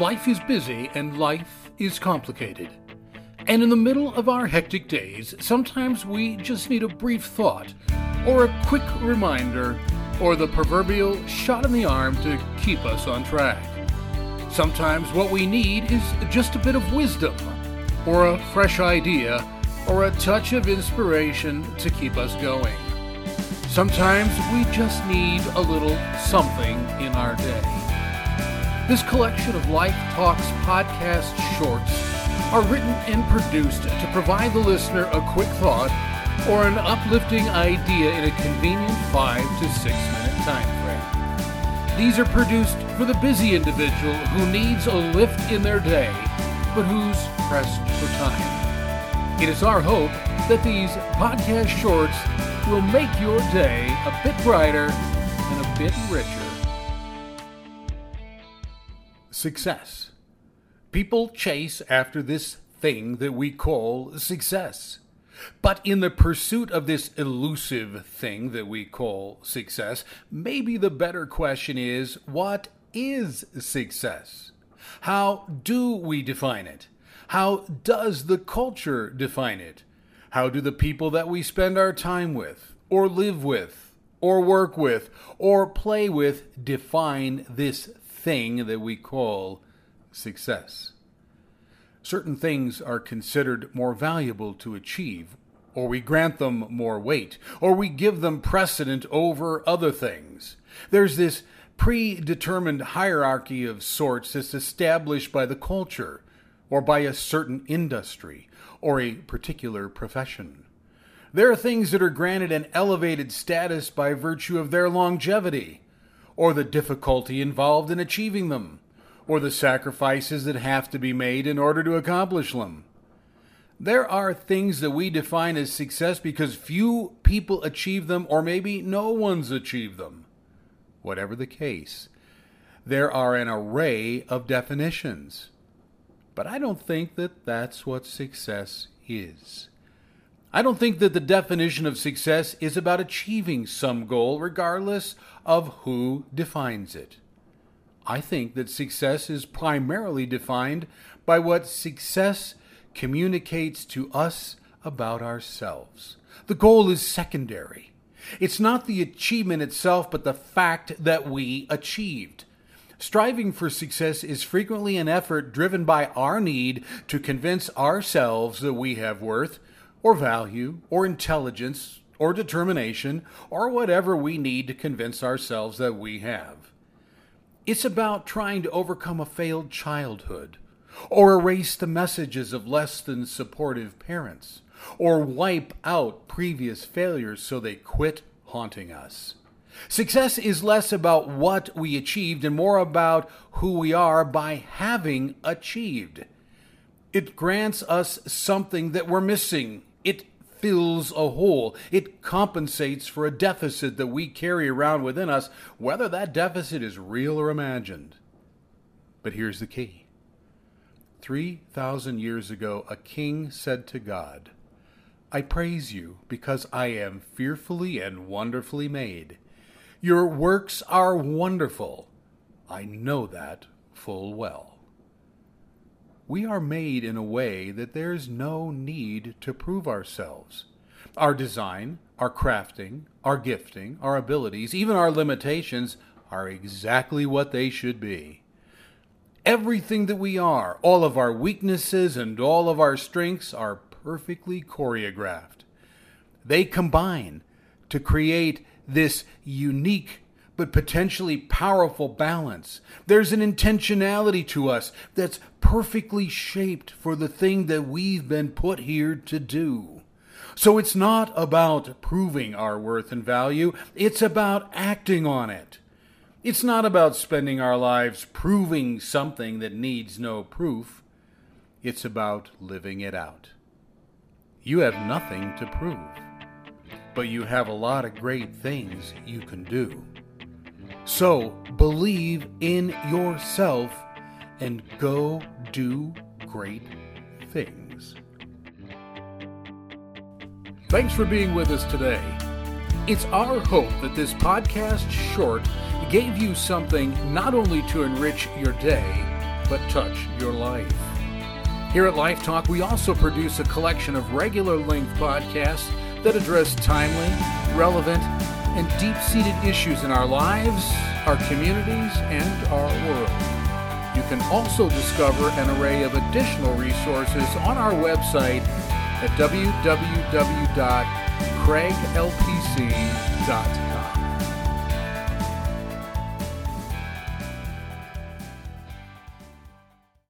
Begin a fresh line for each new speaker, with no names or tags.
Life is busy and life is complicated. And in the middle of our hectic days, sometimes we just need a brief thought, or a quick reminder, or the proverbial shot in the arm to keep us on track. Sometimes what we need is just a bit of wisdom, or a fresh idea, or a touch of inspiration to keep us going. Sometimes we just need a little something in our day. This collection of Life Talks podcast shorts are written and produced to provide the listener a quick thought or an uplifting idea in a convenient five to six minute time frame. These are produced for the busy individual who needs a lift in their day, but who's pressed for time. It is our hope that these podcast shorts will make your day a bit brighter and a bit richer. Success. People chase after this thing that we call success. But in the pursuit of this elusive thing that we call success, maybe the better question is what is success? How do we define it? How does the culture define it? How do the people that we spend our time with, or live with, or work with, or play with define this thing that we call success? Certain things are considered more valuable to achieve, or we grant them more weight, or we give them precedent over other things. There's this predetermined hierarchy of sorts that's established by the culture, or by a certain industry, or a particular profession. There are things that are granted an elevated status by virtue of their longevity, or the difficulty involved in achieving them, or the sacrifices that have to be made in order to accomplish them. There are things that we define as success because few people achieve them, or maybe no one's achieved them. Whatever the case, there are an array of definitions. But I don't think that that's what success is. I don't think that the definition of success is about achieving some goal, regardless of who defines it. I think that success is primarily defined by what success communicates to us about ourselves. The goal is secondary. It's not the achievement itself, but the fact that we achieved. Striving for success is frequently an effort driven by our need to convince ourselves that we have worth, or value, or intelligence, or determination, or whatever we need to convince ourselves that we have. It's about trying to overcome a failed childhood, or erase the messages of less than supportive parents, or wipe out previous failures so they quit haunting us. Success is less about what we achieved and more about who we are by having achieved. It grants us something that we're missing. It fills a hole. It compensates for a deficit that we carry around within us, whether that deficit is real or imagined. But here's the key 3,000 years ago, a king said to God, I praise you because I am fearfully and wonderfully made. Your works are wonderful. I know that full well. We are made in a way that there's no need to prove ourselves. Our design, our crafting, our gifting, our abilities, even our limitations are exactly what they should be. Everything that we are, all of our weaknesses and all of our strengths are perfectly choreographed. They combine to create this unique but potentially powerful balance. There's an intentionality to us that's perfectly shaped for the thing that we've been put here to do. So it's not about proving our worth and value, it's about acting on it. It's not about spending our lives proving something that needs no proof. It's about living it out. You have nothing to prove but you have a lot of great things you can do. So believe in yourself and go do great things. Thanks for being with us today. It's our hope that this podcast short gave you something not only to enrich your day, but touch your life. Here at Life Talk, we also produce a collection of regular length podcasts that address timely, relevant, and deep seated issues in our lives, our communities, and our world. You can also discover an array of additional resources on our website at www.craiglpc.com.